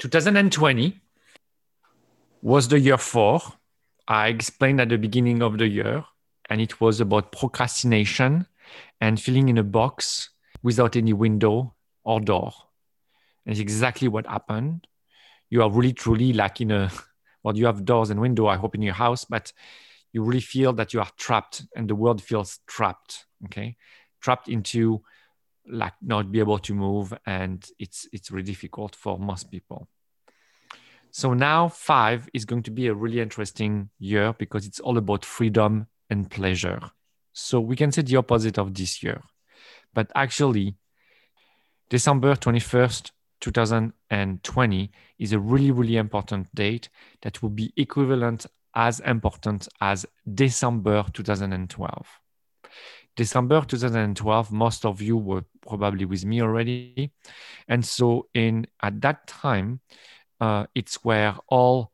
2020 was the year four. I explained at the beginning of the year, and it was about procrastination and filling in a box without any window or door. And it's exactly what happened. You are really truly like in a well, you have doors and window, I hope, in your house, but you really feel that you are trapped and the world feels trapped. Okay. Trapped into like not be able to move and it's it's really difficult for most people. So now five is going to be a really interesting year because it's all about freedom and pleasure. So we can say the opposite of this year. But actually, December 21st, 2020 is a really, really important date that will be equivalent as important as December 2012. December 2012, most of you were probably with me already. And so in at that time, uh, it's where all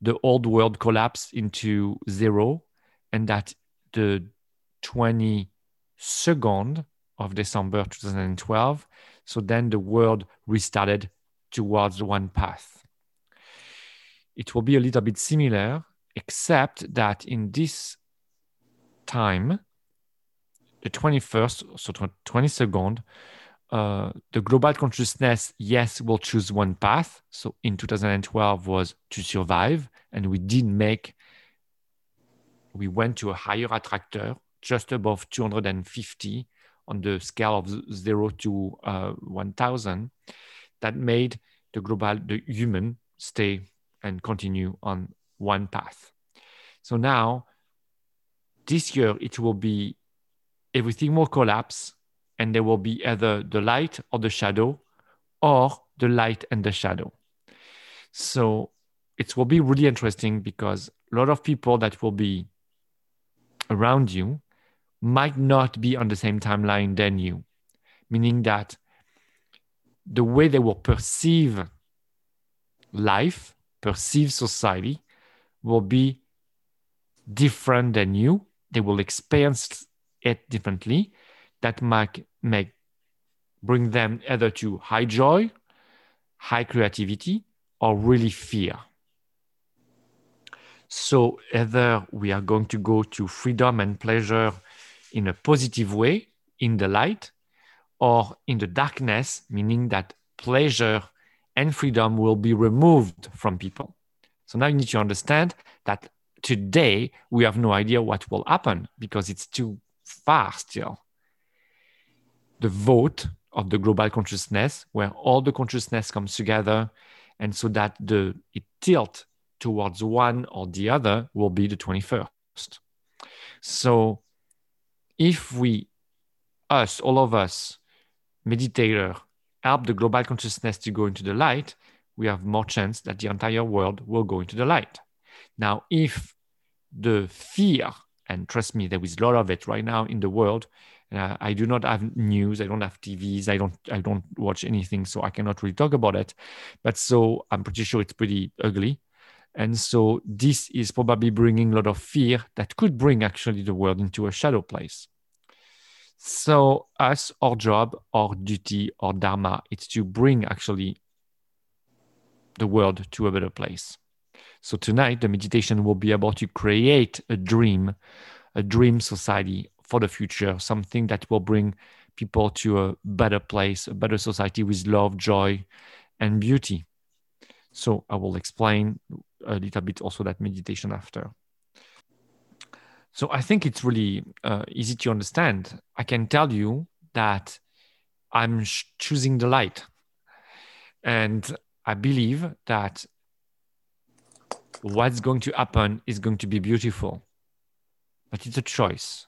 the old world collapsed into zero and that the 22nd of December 2012. So then the world restarted towards one path. It will be a little bit similar, except that in this time, the 21st, so 22nd, uh, the global consciousness, yes, will choose one path. So in 2012 was to survive, and we did make, we went to a higher attractor, just above 250 on the scale of zero to uh, 1000 that made the global the human stay and continue on one path so now this year it will be everything will collapse and there will be either the light or the shadow or the light and the shadow so it will be really interesting because a lot of people that will be around you might not be on the same timeline than you, meaning that the way they will perceive life, perceive society, will be different than you. They will experience it differently. That might make bring them either to high joy, high creativity, or really fear. So either we are going to go to freedom and pleasure in a positive way in the light or in the darkness, meaning that pleasure and freedom will be removed from people. So now you need to understand that today we have no idea what will happen because it's too far still. The vote of the global consciousness, where all the consciousness comes together, and so that the it tilt towards one or the other will be the 21st. So if we, us, all of us, meditator, help the global consciousness to go into the light, we have more chance that the entire world will go into the light. Now, if the fear, and trust me, there is a lot of it right now in the world. Uh, I do not have news. I don't have TVs. I don't. I don't watch anything, so I cannot really talk about it. But so I'm pretty sure it's pretty ugly. And so this is probably bringing a lot of fear that could bring actually the world into a shadow place. So us, our job, our duty, our dharma, it's to bring actually the world to a better place. So tonight, the meditation will be able to create a dream, a dream society for the future, something that will bring people to a better place, a better society with love, joy, and beauty. So I will explain a little bit also that meditation after. So I think it's really uh, easy to understand. I can tell you that I'm choosing the light. And I believe that what's going to happen is going to be beautiful. But it's a choice,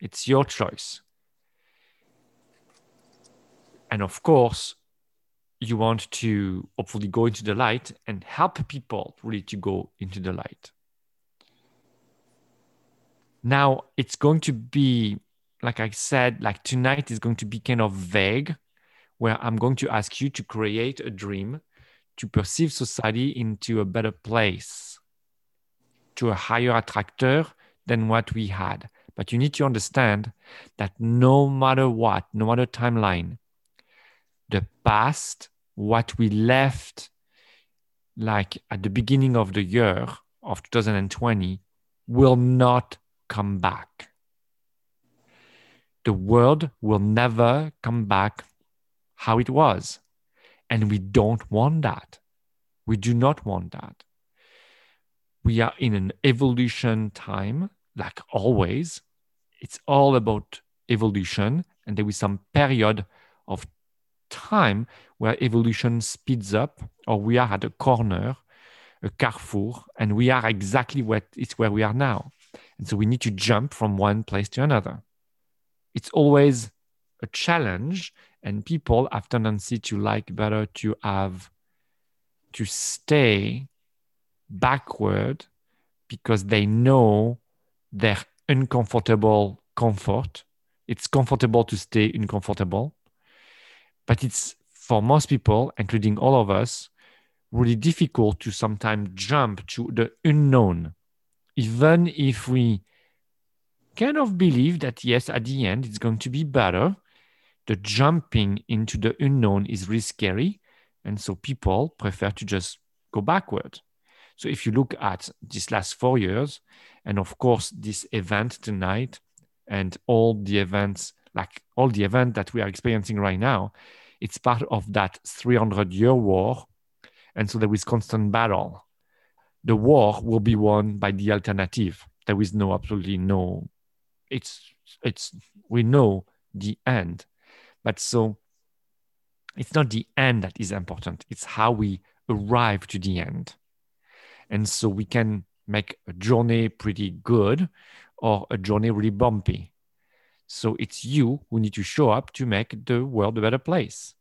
it's your choice. And of course, you want to hopefully go into the light and help people really to go into the light. Now, it's going to be, like I said, like tonight is going to be kind of vague, where I'm going to ask you to create a dream to perceive society into a better place, to a higher attractor than what we had. But you need to understand that no matter what, no matter timeline, the past what we left like at the beginning of the year of 2020 will not come back. The world will never come back how it was. And we don't want that. We do not want that. We are in an evolution time, like always. It's all about evolution. And there is some period of time where evolution speeds up, or we are at a corner, a carrefour, and we are exactly what it's where we are now. And so we need to jump from one place to another. It's always a challenge, and people have tendency to like better to have to stay backward because they know their uncomfortable comfort. It's comfortable to stay uncomfortable, but it's for most people, including all of us, really difficult to sometimes jump to the unknown, even if we kind of believe that yes, at the end it's going to be better. The jumping into the unknown is really scary. And so people prefer to just go backward. So if you look at these last four years, and of course, this event tonight and all the events, like all the event that we are experiencing right now, it's part of that 300 year war. And so there is constant battle. The war will be won by the alternative. There is no, absolutely no, it's, it's, we know the end. But so it's not the end that is important, it's how we arrive to the end. And so we can make a journey pretty good or a journey really bumpy. So it's you who need to show up to make the world a better place.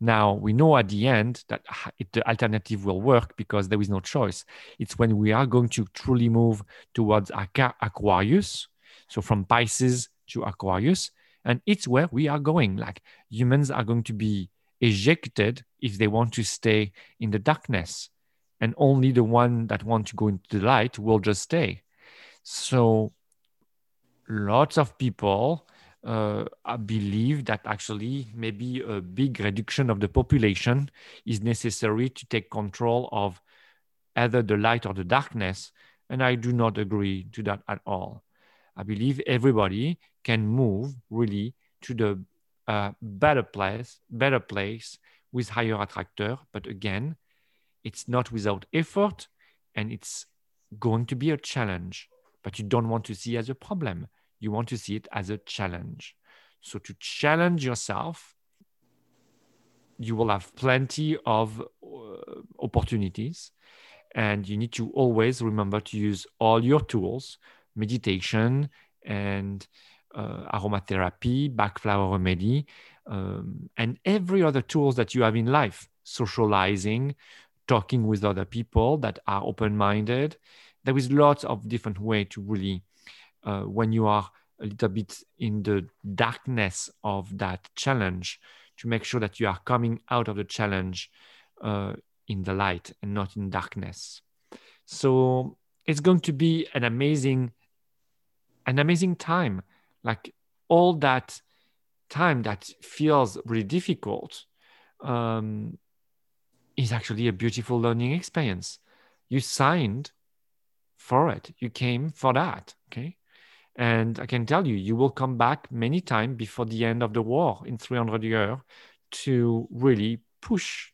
Now we know at the end that the alternative will work because there is no choice. It's when we are going to truly move towards Aquarius, so from Pisces to Aquarius, and it's where we are going. Like humans are going to be ejected if they want to stay in the darkness, and only the one that want to go into the light will just stay. So lots of people uh, believe that actually maybe a big reduction of the population is necessary to take control of either the light or the darkness. And I do not agree to that at all. I believe everybody can move really to the uh, better place, better place with higher attractor. But again, it's not without effort and it's going to be a challenge, but you don't want to see as a problem you want to see it as a challenge. So to challenge yourself, you will have plenty of uh, opportunities. And you need to always remember to use all your tools meditation and uh, aromatherapy, Bach flower remedy, um, and every other tools that you have in life, socializing, talking with other people that are open minded. There is lots of different way to really uh, when you are a little bit in the darkness of that challenge to make sure that you are coming out of the challenge uh, in the light and not in darkness so it's going to be an amazing an amazing time like all that time that feels really difficult um, is actually a beautiful learning experience. You signed for it. You came for that okay? And I can tell you, you will come back many times before the end of the war in 300 years to really push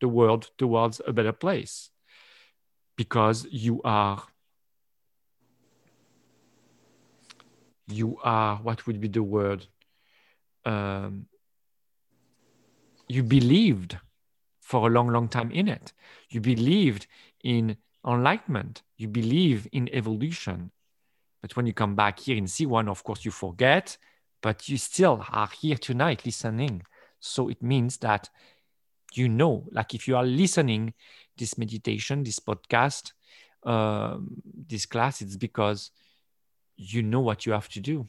the world towards a better place because you are you are what would be the word? Um, you believed for a long long time in it you believed in enlightenment you believe in evolution but when you come back here in C1, of course, you forget, but you still are here tonight listening. So it means that you know, like if you are listening this meditation, this podcast, um, this class, it's because you know what you have to do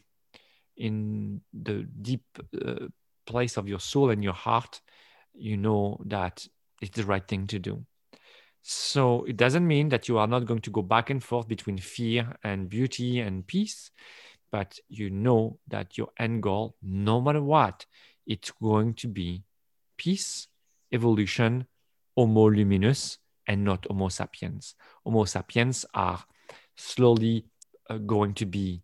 in the deep uh, place of your soul and your heart. You know that it's the right thing to do. So it doesn't mean that you are not going to go back and forth between fear and beauty and peace, but you know that your end goal, no matter what, it's going to be peace, evolution, homo luminous, and not Homo sapiens. Homo sapiens are slowly uh, going to be,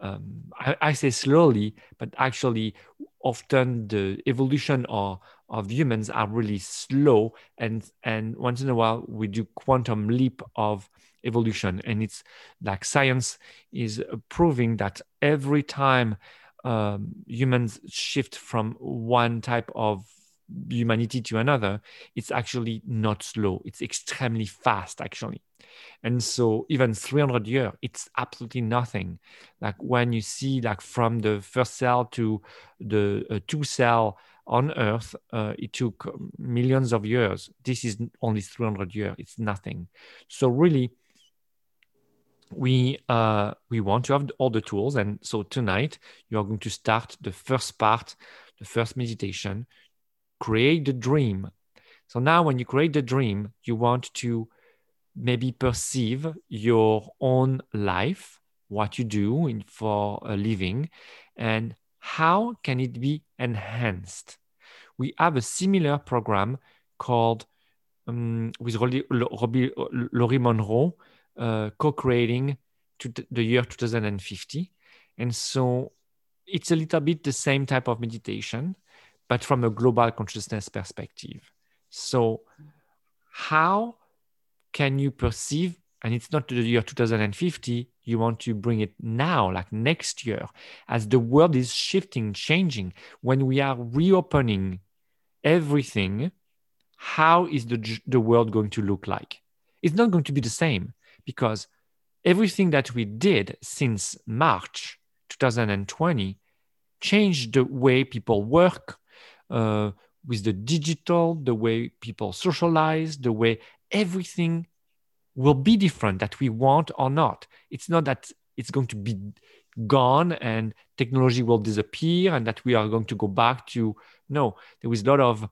um, I, I, say slowly, but actually, often the evolution of, of humans are really slow. And, and once in a while, we do quantum leap of evolution. And it's like science is proving that every time um, humans shift from one type of humanity to another, it's actually not slow. It's extremely fast, actually. And so even 300 years, it's absolutely nothing. Like when you see like from the first cell to the uh, two cell on Earth, uh, it took millions of years. This is only 300 years. It's nothing. So really, we uh, we want to have all the tools. And so tonight, you are going to start the first part, the first meditation create the dream. So now, when you create the dream, you want to maybe perceive your own life, what you do in, for a living, and how can it be enhanced. We have a similar program called um, with Laurie Monroe, uh, co-creating to the year 2050. And so it's a little bit the same type of meditation, but from a global consciousness perspective. So, how can you perceive? And it's not the year 2050, you want to bring it now, like next year, as the world is shifting, changing. When we are reopening everything, how is the, the world going to look like? It's not going to be the same because everything that we did since March 2020 changed the way people work, uh, with the digital, the way people socialize, the way everything will be different that we want or not. It's not that it's going to be gone and technology will disappear and that we are going to go back to no there is a lot of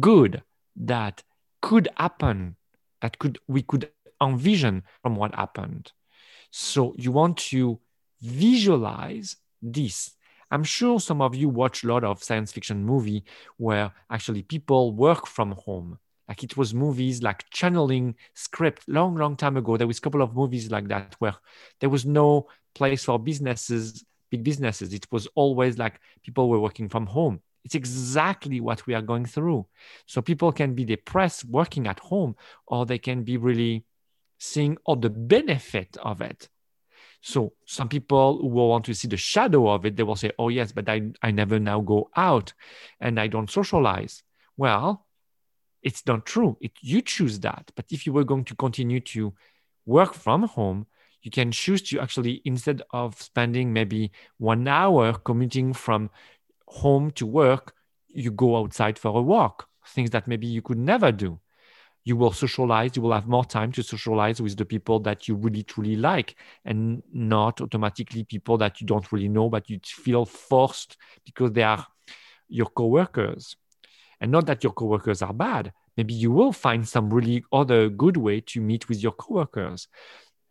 good that could happen that could we could envision from what happened so you want to visualize this I'm sure some of you watch a lot of science fiction movie where actually people work from home. Like it was movies like channeling script long, long time ago. There was a couple of movies like that where there was no place for businesses, big businesses. It was always like people were working from home. It's exactly what we are going through. So people can be depressed working at home, or they can be really seeing all the benefit of it. So some people who will want to see the shadow of it, they will say, oh, yes, but I, I never now go out and I don't socialize. Well, it's not true. It, you choose that. But if you were going to continue to work from home, you can choose to actually, instead of spending maybe one hour commuting from home to work, you go outside for a walk, things that maybe you could never do you will socialize you will have more time to socialize with the people that you really truly like and not automatically people that you don't really know but you feel forced because they are your coworkers and not that your coworkers are bad. Maybe you will find some really other good way to meet with your coworkers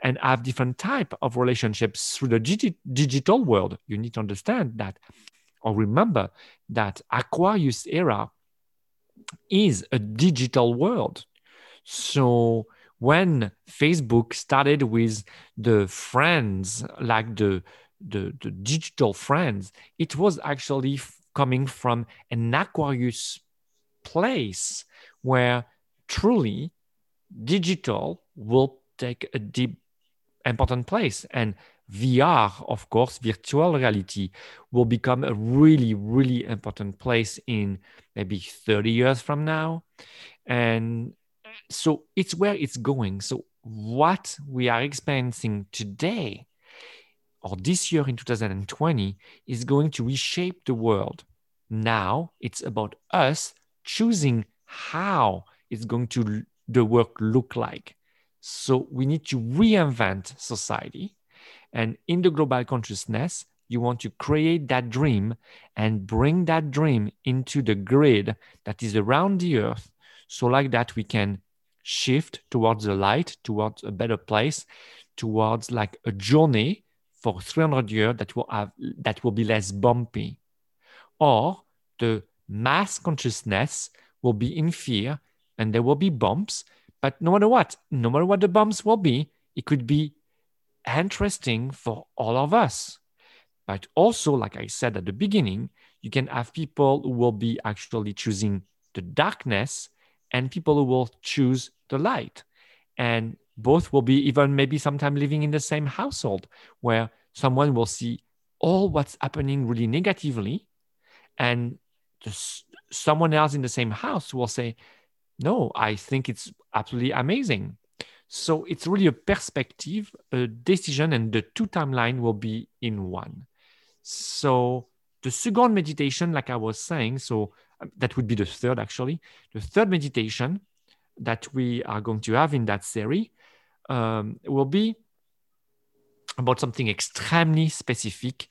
and have different type of relationships through the digi- digital world. You need to understand that or remember that aquarius era is a digital world. So when Facebook started with the friends, like the the, the digital friends, it was actually coming from an Aquarius place where truly digital will take a deep important place and VR, of course, virtual reality will become a really, really important place in maybe 30 years from now. And so it's where it's going. So what we are experiencing today or this year in 2020 is going to reshape the world. Now it's about us choosing how it's going to the work look like. So we need to reinvent society. And in the global consciousness, you want to create that dream and bring that dream into the grid that is around the earth. So, like that, we can shift towards the light, towards a better place, towards like a journey for 300 years that will have that will be less bumpy. Or the mass consciousness will be in fear and there will be bumps, But no matter what, no matter what the bumps will be, it could be interesting for all of us. But also, like I said at the beginning, you can have people who will be actually choosing the darkness and people who will choose the light. And both will be even maybe sometime living in the same household where someone will see all what's happening really negatively and someone else in the same house will say no i think it's absolutely amazing. So it's really a perspective a decision and the two timeline will be in one. So the second meditation like i was saying so um, that would be the third actually. The third meditation that we are going to have in that series um, will be about something extremely specific,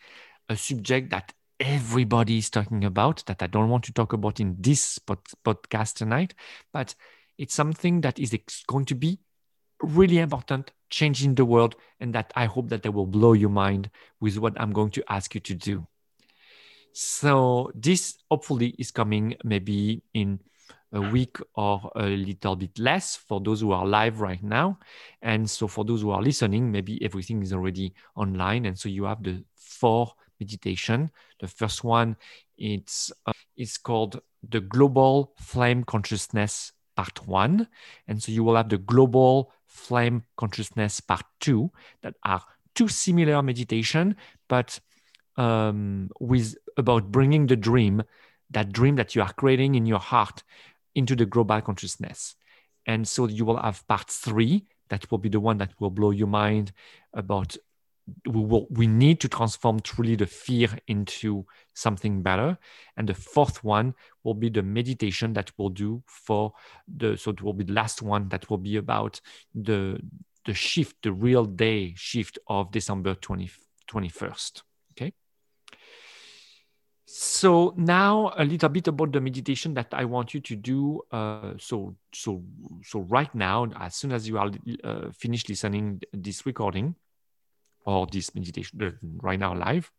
a subject that everybody is talking about that I don't want to talk about in this pod- podcast tonight, but it's something that is ex- going to be really important, changing the world, and that I hope that they will blow your mind with what I'm going to ask you to do. So this hopefully is coming maybe in a week or a little bit less for those who are live right now. And so for those who are listening, maybe everything is already online. And so you have the four meditation. The first one, it's uh, it's called the Global Flame Consciousness Part One. And so you will have the Global Flame Consciousness Part Two that are two similar meditation, but um, with about bringing the dream, that dream that you are creating in your heart into the global consciousness. And so you will have part three, that will be the one that will blow your mind about we will we need to transform truly the fear into something better and the fourth one will be the meditation that we'll do for the so it will be the last one that will be about the the shift the real day shift of december 20, 21st so now a little bit about the meditation that I want you to do. Uh, so so so right now, as soon as you are uh, finished listening this recording or this meditation right now live,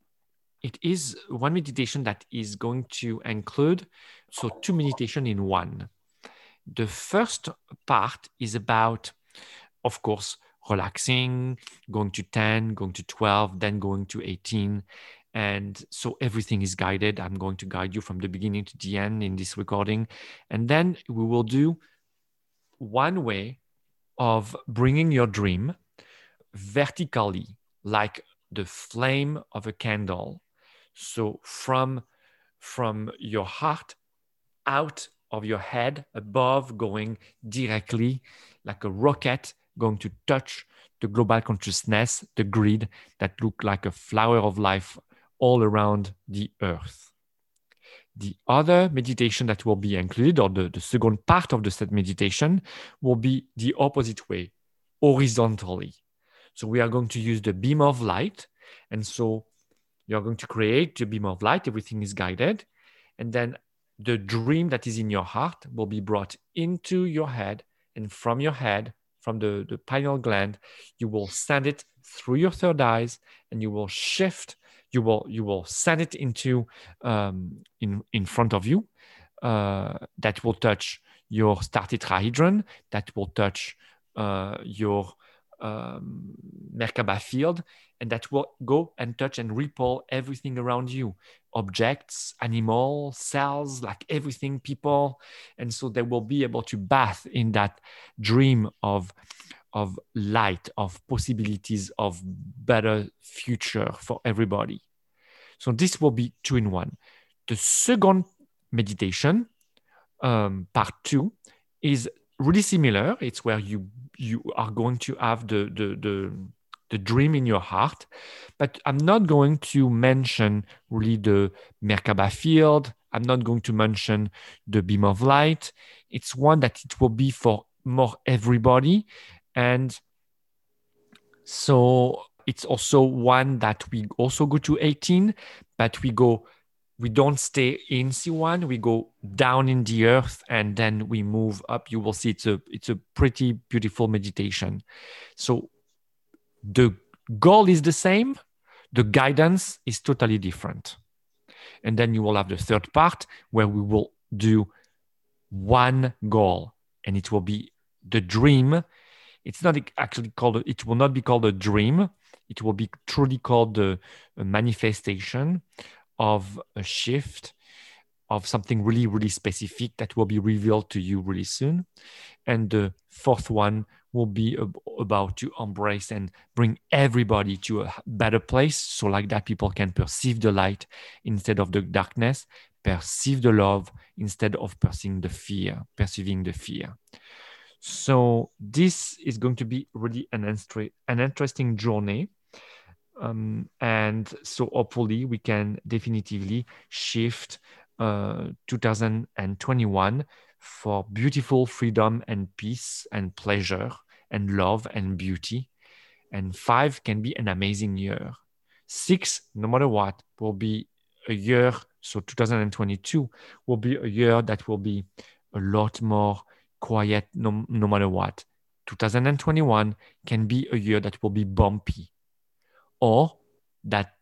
it is one meditation that is going to include so two meditation in one. The first part is about, of course, relaxing, going to 10, going to 12, then going to 18 and so everything is guided. I'm going to guide you from the beginning to the end in this recording. And then we will do one way of bringing your dream vertically, like the flame of a candle. So from, from your heart out of your head, above, going directly like a rocket, going to touch the global consciousness, the grid that look like a flower of life all around the earth. The other meditation that will be included, or the, the second part of the set meditation, will be the opposite way, horizontally. So we are going to use the beam of light. And so you're going to create the beam of light, everything is guided. And then the dream that is in your heart will be brought into your head. And from your head, from the, the pineal gland, you will send it through your third eyes and you will shift you will you will send it into um, in in front of you uh, that will touch your star tetrahedron that will touch uh, your um, Merkaba field, and that will go and touch and repel everything around you objects, animals, cells, like everything, people. And so they will be able to bath in that dream of of light, of possibilities of better future for everybody. So this will be two in one. The second meditation, um, part two, is really similar. It's where you you are going to have the the the the dream in your heart, but I'm not going to mention really the Merkaba field. I'm not going to mention the beam of light. It's one that it will be for more everybody. And so it's also one that we also go to 18, but we go, we don't stay in C1, we go down in the earth and then we move up. You will see it's a it's a pretty beautiful meditation. So the goal is the same, the guidance is totally different. And then you will have the third part where we will do one goal and it will be the dream. It's not actually called. It will not be called a dream. It will be truly called a, a manifestation of a shift of something really, really specific that will be revealed to you really soon. And the fourth one will be about to embrace and bring everybody to a better place. So, like that, people can perceive the light instead of the darkness, perceive the love instead of perceiving the fear, perceiving the fear. So, this is going to be really an, an interesting journey. Um, and so hopefully we can definitively shift uh, 2021 for beautiful freedom and peace and pleasure and love and beauty. And five can be an amazing year. Six, no matter what, will be a year. So 2022 will be a year that will be a lot more quiet no, no matter what. 2021 can be a year that will be bumpy or that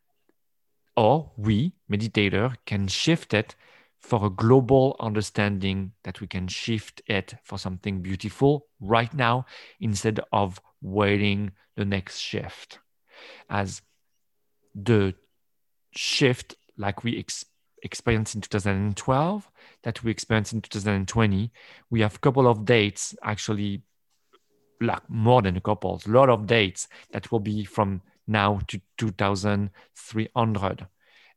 or we meditator can shift it for a global understanding that we can shift it for something beautiful right now instead of waiting the next shift. As the shift like we ex- experienced in 2012 that we experienced in 2020 we have a couple of dates actually like more than a couple a lot of dates that will be from now to 2300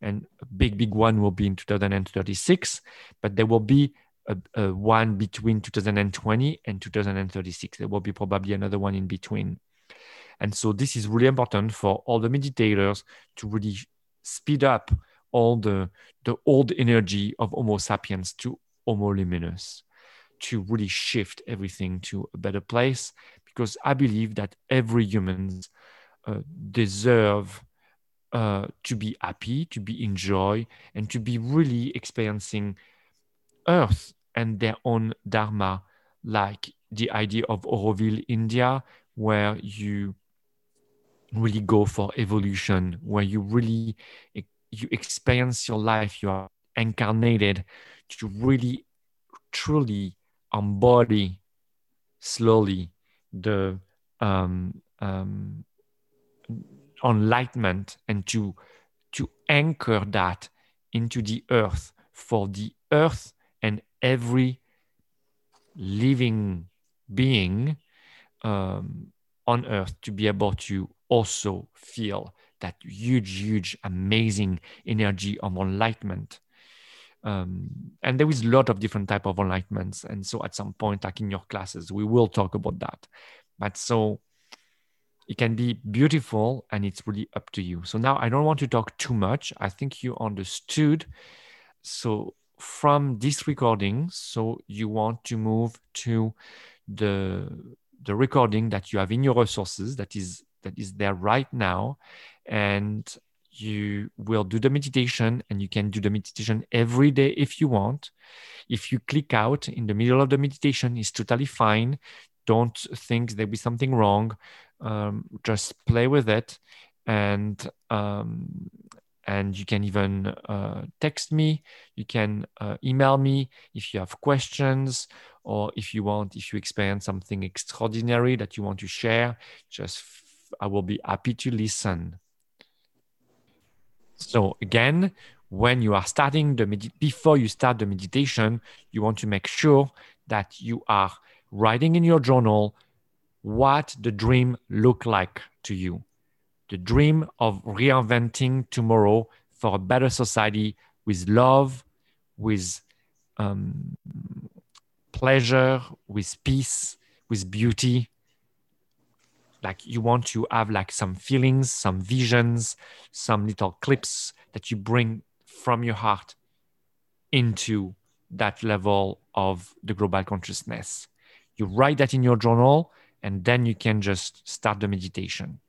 and a big big one will be in 2036 but there will be a, a, one between 2020 and 2036 there will be probably another one in between. And so this is really important for all the meditators to really speed up all the the old energy of homo sapiens to homo luminous to really shift everything to a better place because i believe that every humans deserve uh, to be happy, to be enjoy, and to be really experiencing Earth and their own dharma, like the idea of Auroville, India, where you really go for evolution, where you really you experience your life, you are incarnated to really truly embody slowly the um, um, enlightenment and to to anchor that into the earth for the earth and every living being um, on earth to be able to also feel that huge huge amazing energy of enlightenment. Um, and there is a lot of different type of enlightenments and so at some point like in your classes we will talk about that. But so it can be beautiful and it's really up to you. So now I don't want to talk too much. I think you understood. So from this recording, so you want to move to the the recording that you have in your resources that is that is there right now and you will do the meditation and you can do the meditation every day if you want if you click out in the middle of the meditation it's totally fine don't think there be something wrong um, just play with it and um, and you can even uh, text me you can uh, email me if you have questions or if you want if you experience something extraordinary that you want to share just i will be happy to listen. So again when you are starting the med- before you start the meditation you want to make sure that you are writing in your journal what the dream look like to you. The dream of reinventing tomorrow for a better society with love with um, pleasure with peace with beauty. Like you want to have like some feelings some visions some little clips that you bring from your heart into that level of the global consciousness. You write that in your journal and then you can just start the meditation.